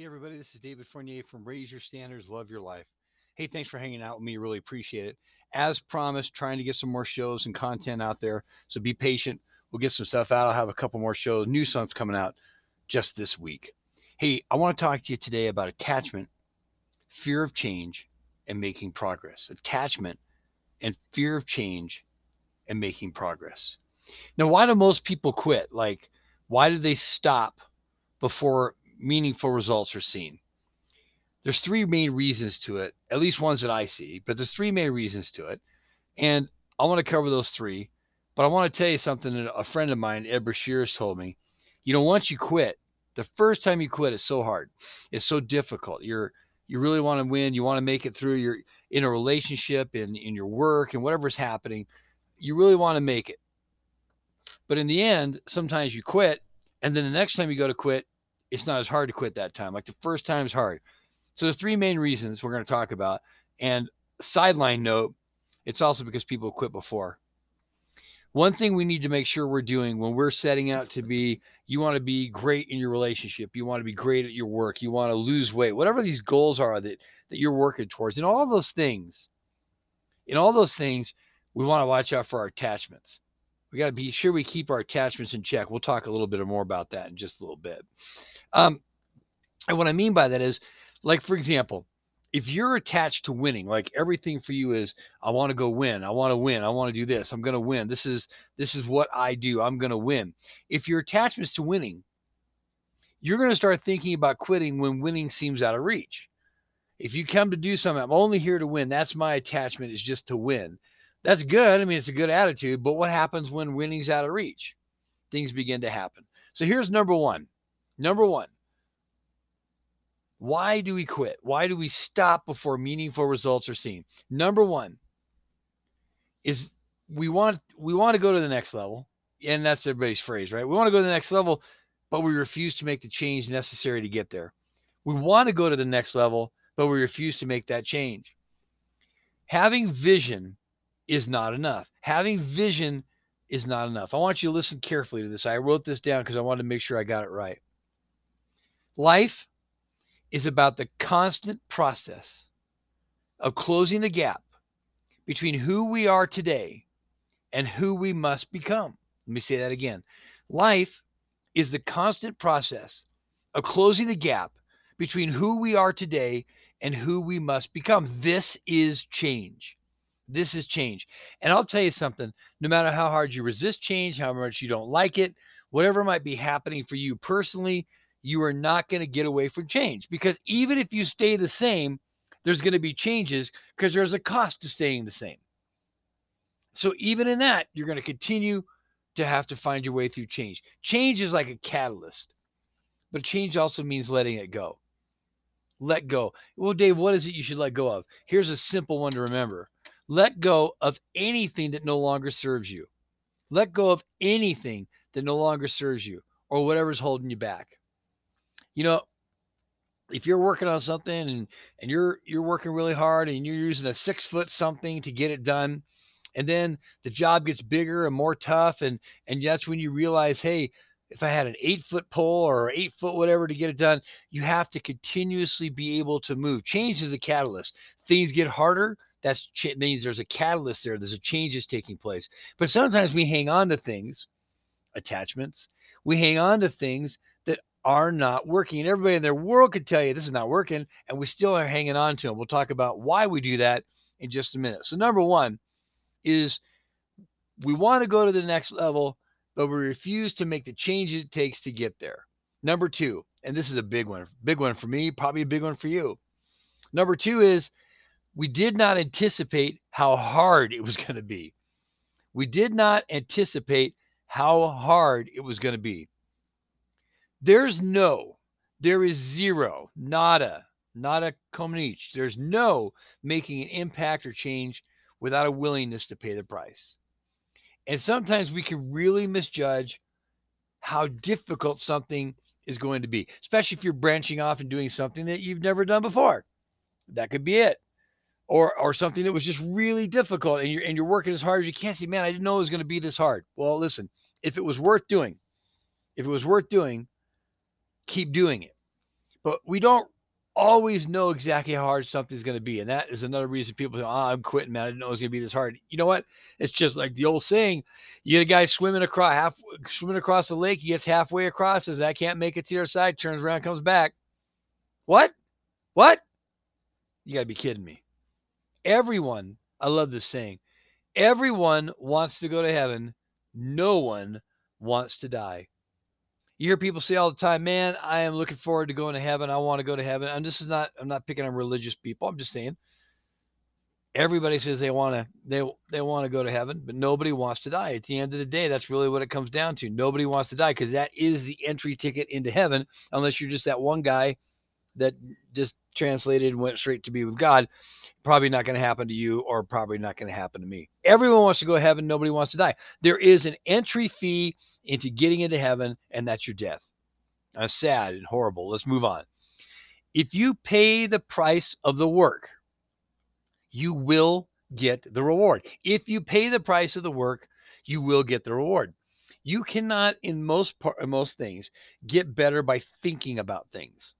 Hey, everybody, this is David Fournier from Raise Your Standards, Love Your Life. Hey, thanks for hanging out with me. Really appreciate it. As promised, trying to get some more shows and content out there. So be patient. We'll get some stuff out. I'll have a couple more shows, new songs coming out just this week. Hey, I want to talk to you today about attachment, fear of change, and making progress. Attachment and fear of change and making progress. Now, why do most people quit? Like, why do they stop before meaningful results are seen? There's three main reasons to it, at least ones that I see, but there's three main reasons to it. And I want to cover those three. But I want to tell you something that a friend of mine, Ed Brashear, told me. You know, once you quit, the first time you quit is so hard. It's so difficult. You're you really want to win. You want to make it through. You're in a relationship, in in your work, and whatever's happening. You really want to make it. But in the end, sometimes you quit, and then the next time you go to quit, it's not as hard to quit that time. Like the first time is hard. So there's three main reasons we're going to talk about. And sideline note, it's also because people quit before. One thing we need to make sure we're doing when we're setting out to be, you want to be great in your relationship, you want to be great at your work, you want to lose weight, whatever these goals are that that you're working towards, and all those things, in all those things, we want to watch out for our attachments. We got to be sure we keep our attachments in check. We'll talk a little bit more about that in just a little bit. Um, and what I mean by that is, like for example, if you're attached to winning, like everything for you is, I want to go win, I want to win, I want to do this, I'm going to win. This is this is what I do. I'm going to win. If your attachment's to winning, you're going to start thinking about quitting when winning seems out of reach. If you come to do something, I'm only here to win. That's my attachment is just to win. That's good. I mean, it's a good attitude, but what happens when winning's out of reach? Things begin to happen. So here's number 1. Number 1 why do we quit? Why do we stop before meaningful results are seen? Number one is we want we want to go to the next level, and that's everybody's phrase, right? We want to go to the next level, but we refuse to make the change necessary to get there. We want to go to the next level, but we refuse to make that change. Having vision is not enough. Having vision is not enough. I want you to listen carefully to this. I wrote this down because I wanted to make sure I got it right. Life is about the constant process of closing the gap between who we are today and who we must become. Let me say that again. Life is the constant process of closing the gap between who we are today and who we must become. This is change. This is change. And I'll tell you something no matter how hard you resist change, how much you don't like it, whatever might be happening for you personally, you are not going to get away from change because even if you stay the same, there's going to be changes because there's a cost to staying the same. So even in that, you're going to continue to have to find your way through change. Change is like a catalyst, but change also means letting it go. Let go. Well, Dave, what is it you should let go of? Here's a simple one to remember let go of anything that no longer serves you. Let go of anything that no longer serves you or whatever's holding you back you know, if you're working on something and and you're you're working really hard and you're using a six foot something to get it done, and then the job gets bigger and more tough, and and that's when you realize, hey, if I had an eight foot pole or eight foot whatever to get it done, you have to continuously be able to move. Change is a catalyst. Things get harder. That means there's a catalyst there. There's a change changes taking place. But sometimes we hang on to things, attachments. We hang on to things that are not working. And everybody in their world could tell you this is not working, and we still are hanging on to them. We'll talk about why we do that in just a minute. So, number one is we want to go to the next level, but we refuse to make the changes it takes to get there. Number two, and this is a big one, big one for me, probably a big one for you. Number two is we did not anticipate how hard it was going to be. We did not anticipate how hard it was going to be. There's no, there is zero, nada, nada comunich. There's no making an impact or change without a willingness to pay the price. And sometimes we can really misjudge how difficult something is going to be, especially if you're branching off and doing something that you've never done before. That could be it. Or, or something that was just really difficult and you're and you're working as hard as you can. See, man, I didn't know it was going to be this hard. Well, listen, if it was worth doing, if it was worth doing, keep doing it. But we don't always know exactly how hard something's going to be. And that is another reason people say, oh, I'm quitting, man. I didn't know it was going to be this hard. You know what? It's just like the old saying you get a guy swimming across, half, swimming across the lake. He gets halfway across, says, I can't make it to the other side, turns around, comes back. What? What? You got to be kidding me. Everyone, I love this saying, everyone wants to go to heaven. No one wants to die. You hear people say all the time, man, I am looking forward to going to heaven. I want to go to heaven. And this is not, I'm not picking on religious people. I'm just saying everybody says they want to, they, they want to go to heaven, but nobody wants to die. At the end of the day, that's really what it comes down to. Nobody wants to die because that is the entry ticket into heaven, unless you're just that one guy that just translated and went straight to be with God. Probably not going to happen to you, or probably not going to happen to me. Everyone wants to go to heaven. Nobody wants to die. There is an entry fee into getting into heaven, and that's your death. That's sad and horrible. Let's move on. If you pay the price of the work, you will get the reward. If you pay the price of the work, you will get the reward. You cannot, in most part, most things, get better by thinking about things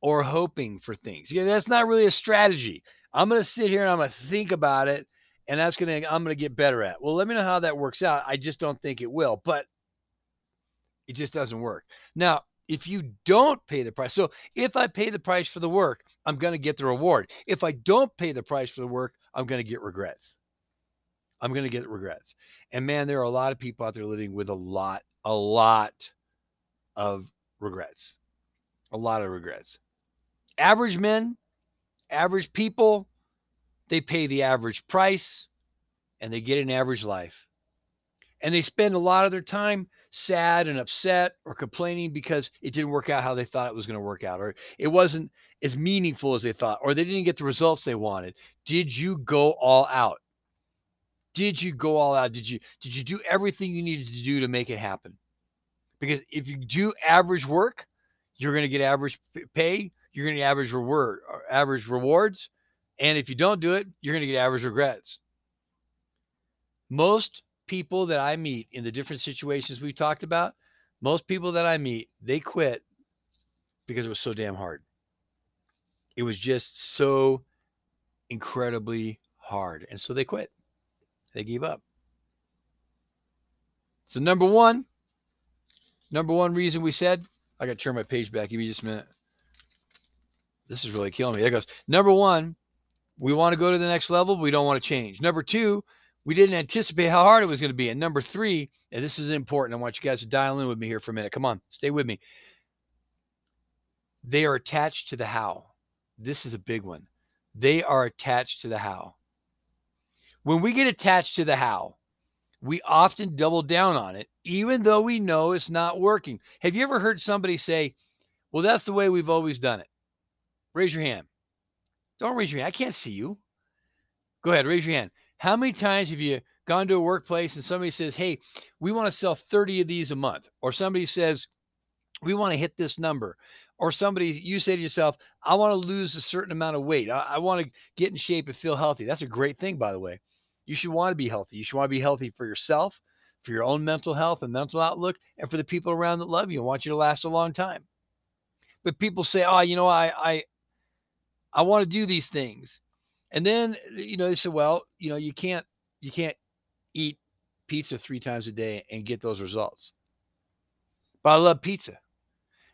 or hoping for things. Yeah, that's not really a strategy. I'm going to sit here and I'm going to think about it and that's going to I'm going to get better at. Well, let me know how that works out. I just don't think it will, but it just doesn't work. Now, if you don't pay the price, so if I pay the price for the work, I'm going to get the reward. If I don't pay the price for the work, I'm going to get regrets. I'm going to get regrets. And man, there are a lot of people out there living with a lot, a lot of regrets. A lot of regrets. Average men, average people, they pay the average price and they get an average life. And they spend a lot of their time sad and upset or complaining because it didn't work out how they thought it was going to work out, or it wasn't as meaningful as they thought, or they didn't get the results they wanted. Did you go all out? Did you go all out? Did you did you do everything you needed to do to make it happen? Because if you do average work, you're going to get average pay, you're going to average reward, average rewards, and if you don't do it, you're going to get average regrets. Most people that I meet in the different situations we've talked about, most people that I meet, they quit because it was so damn hard. It was just so incredibly hard. And so they quit. They gave up. So, number one, number one reason we said, I got to turn my page back. Give me just a minute. This is really killing me. There goes. Number one, we want to go to the next level, we don't want to change. Number two, we didn't anticipate how hard it was going to be. And number three, and this is important, I want you guys to dial in with me here for a minute. Come on, stay with me. They are attached to the how. This is a big one. They are attached to the how. When we get attached to the how, we often double down on it, even though we know it's not working. Have you ever heard somebody say, Well, that's the way we've always done it? Raise your hand. Don't raise your hand. I can't see you. Go ahead, raise your hand. How many times have you gone to a workplace and somebody says, Hey, we want to sell 30 of these a month? Or somebody says, We want to hit this number. Or somebody, you say to yourself, I want to lose a certain amount of weight. I, I want to get in shape and feel healthy. That's a great thing, by the way. You should want to be healthy. You should want to be healthy for yourself, for your own mental health and mental outlook, and for the people around that love you and want you to last a long time. But people say, Oh, you know, I, I, I want to do these things. And then, you know, they said, well, you know, you can't, you can't eat pizza three times a day and get those results. But I love pizza.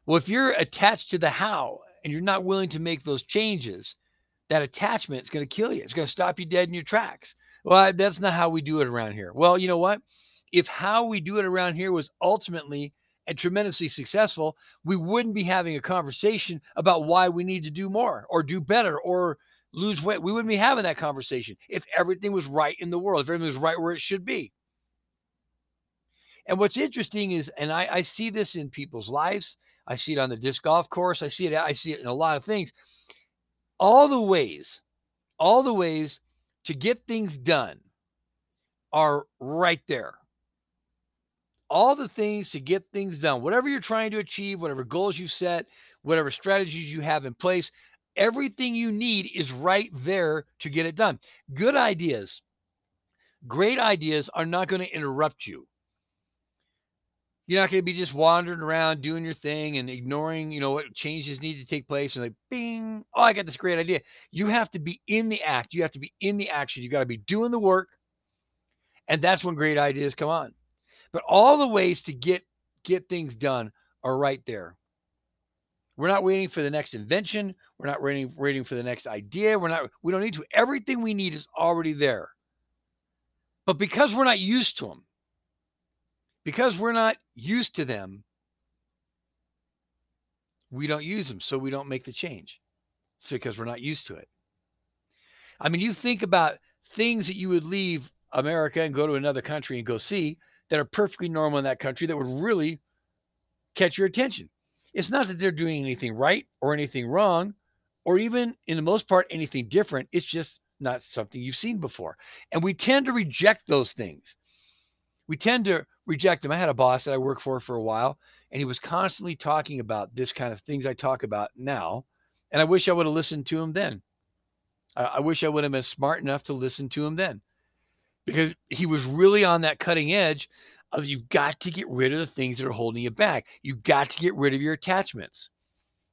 Well, if you're attached to the how and you're not willing to make those changes, that attachment is going to kill you. It's going to stop you dead in your tracks. Well, that's not how we do it around here. Well, you know what? If how we do it around here was ultimately and tremendously successful, we wouldn't be having a conversation about why we need to do more or do better or lose weight. We wouldn't be having that conversation if everything was right in the world, if everything was right where it should be. And what's interesting is, and I, I see this in people's lives. I see it on the disc golf course. I see it. I see it in a lot of things. All the ways, all the ways to get things done are right there all the things to get things done. Whatever you're trying to achieve, whatever goals you set, whatever strategies you have in place, everything you need is right there to get it done. Good ideas, great ideas are not going to interrupt you. You're not going to be just wandering around doing your thing and ignoring, you know, what changes need to take place and like, bing, oh, I got this great idea. You have to be in the act. You have to be in the action. You got to be doing the work. And that's when great ideas come on. But all the ways to get get things done are right there. We're not waiting for the next invention. We're not waiting waiting for the next idea. We're not we don't need to. Everything we need is already there. But because we're not used to them, because we're not used to them, we don't use them, so we don't make the change. It's because we're not used to it. I mean, you think about things that you would leave America and go to another country and go see that are perfectly normal in that country that would really catch your attention. It's not that they're doing anything right or anything wrong, or even in the most part, anything different. It's just not something you've seen before. And we tend to reject those things. We tend to reject them. I had a boss that I worked for for a while, and he was constantly talking about this kind of things I talk about now. And I wish I would have listened to him then. I, I wish I would have been smart enough to listen to him then because he was really on that cutting edge of you've got to get rid of the things that are holding you back. You've got to get rid of your attachments.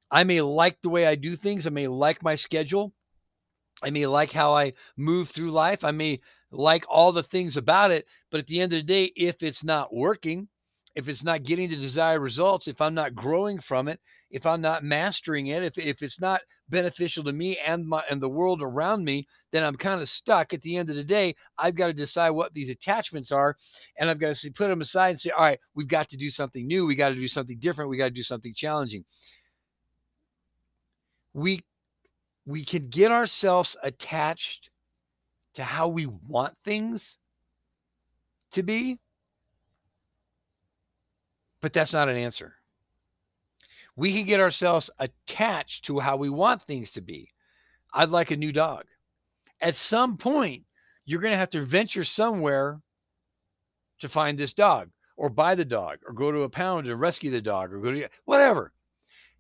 I may like the way I do things. I may like my schedule. I may like how I move through life. I may like all the things about it. But at the end of the day, if it's not working, if it's not getting the desired results, if I'm not growing from it, if I'm not mastering it, if, if it's not beneficial to me and my and the world around me, then I'm kind of stuck. At the end of the day, I've got to decide what these attachments are, and I've got to put them aside and say, all right, we've got to do something new. We got to do something different. We got to do something challenging. We we can get ourselves attached to how we want things to be, but that's not an answer. We can get ourselves attached to how we want things to be. I'd like a new dog. At some point, you're going to have to venture somewhere to find this dog or buy the dog or go to a pound and rescue the dog or go to whatever.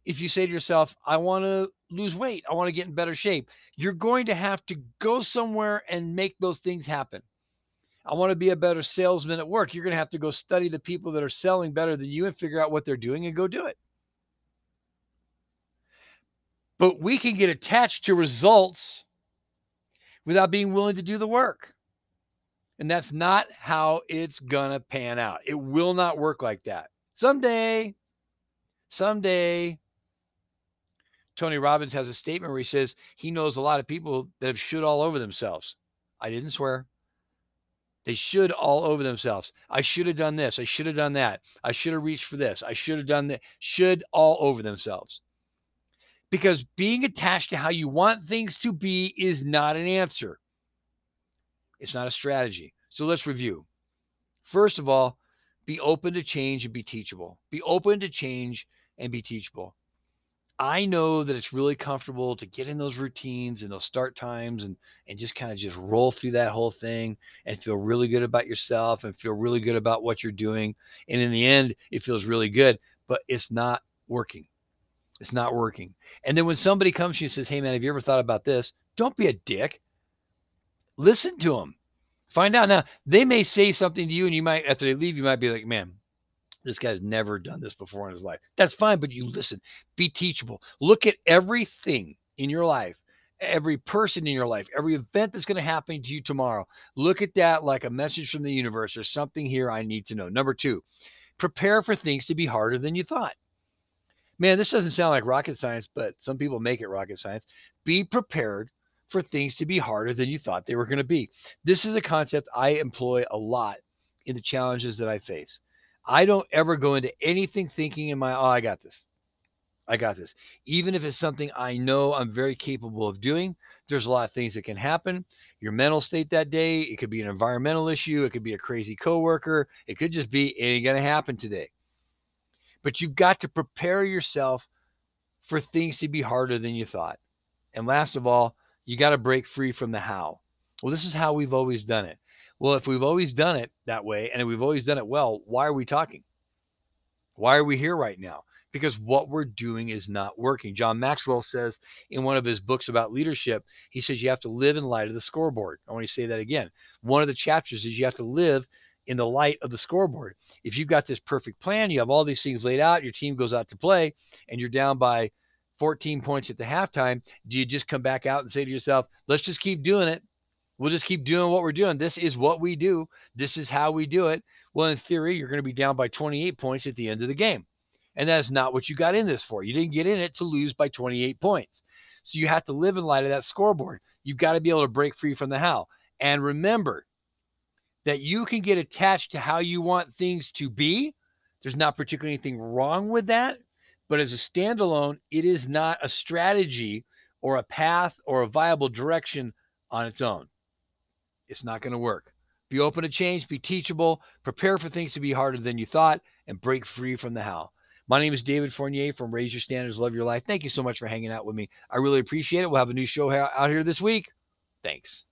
If you say to yourself, I want to lose weight, I want to get in better shape, you're going to have to go somewhere and make those things happen. I want to be a better salesman at work. You're going to have to go study the people that are selling better than you and figure out what they're doing and go do it. But we can get attached to results without being willing to do the work. And that's not how it's going to pan out. It will not work like that. Someday, someday, Tony Robbins has a statement where he says he knows a lot of people that have should all over themselves. I didn't swear. They should all over themselves. I should have done this. I should have done that. I should have reached for this. I should have done that. Should all over themselves because being attached to how you want things to be is not an answer. It's not a strategy. So let's review. First of all, be open to change and be teachable. Be open to change and be teachable. I know that it's really comfortable to get in those routines and those start times and and just kind of just roll through that whole thing and feel really good about yourself and feel really good about what you're doing. And in the end, it feels really good, but it's not working. It's not working. And then when somebody comes to you and says, Hey, man, have you ever thought about this? Don't be a dick. Listen to them. Find out. Now, they may say something to you, and you might, after they leave, you might be like, Man, this guy's never done this before in his life. That's fine, but you listen. Be teachable. Look at everything in your life, every person in your life, every event that's going to happen to you tomorrow. Look at that like a message from the universe or something here I need to know. Number two, prepare for things to be harder than you thought man, this doesn't sound like rocket science, but some people make it rocket science. Be prepared for things to be harder than you thought they were going to be. This is a concept I employ a lot in the challenges that I face. I don't ever go into anything thinking in my, oh, I got this. I got this. Even if it's something I know I'm very capable of doing, there's a lot of things that can happen. Your mental state that day, it could be an environmental issue, it could be a crazy coworker, it could just be it ain't gonna happen today. But you've got to prepare yourself for things to be harder than you thought. And last of all, you got to break free from the how. Well, this is how we've always done it. Well, if we've always done it that way and we've always done it well, why are we talking? Why are we here right now? Because what we're doing is not working. John Maxwell says in one of his books about leadership, he says you have to live in light of the scoreboard. I want to say that again. One of the chapters is you have to live in the light of the scoreboard. If you've got this perfect plan, you have all these things laid out, your team goes out to play, and you're down by 14 points at the halftime, do you just come back out and say to yourself, let's just keep doing it? We'll just keep doing what we're doing. This is what we do. This is how we do it. Well, in theory, you're going to be down by 28 points at the end of the game. And that's not what you got in this for. You didn't get in it to lose by 28 points. So you have to live in light of that scoreboard. You've got to be able to break free from the how. And remember that you can get attached to how you want things to be. There's not particularly anything wrong with that. But as a standalone, it is not a strategy or a path or a viable direction on its own. It's not going to work. Be open to change, be teachable, prepare for things to be harder than you thought, and break free from the how. My name is David Fournier from Raise Your Standards, Love Your Life. Thank you so much for hanging out with me. I really appreciate it. We'll have a new show out here this week. Thanks.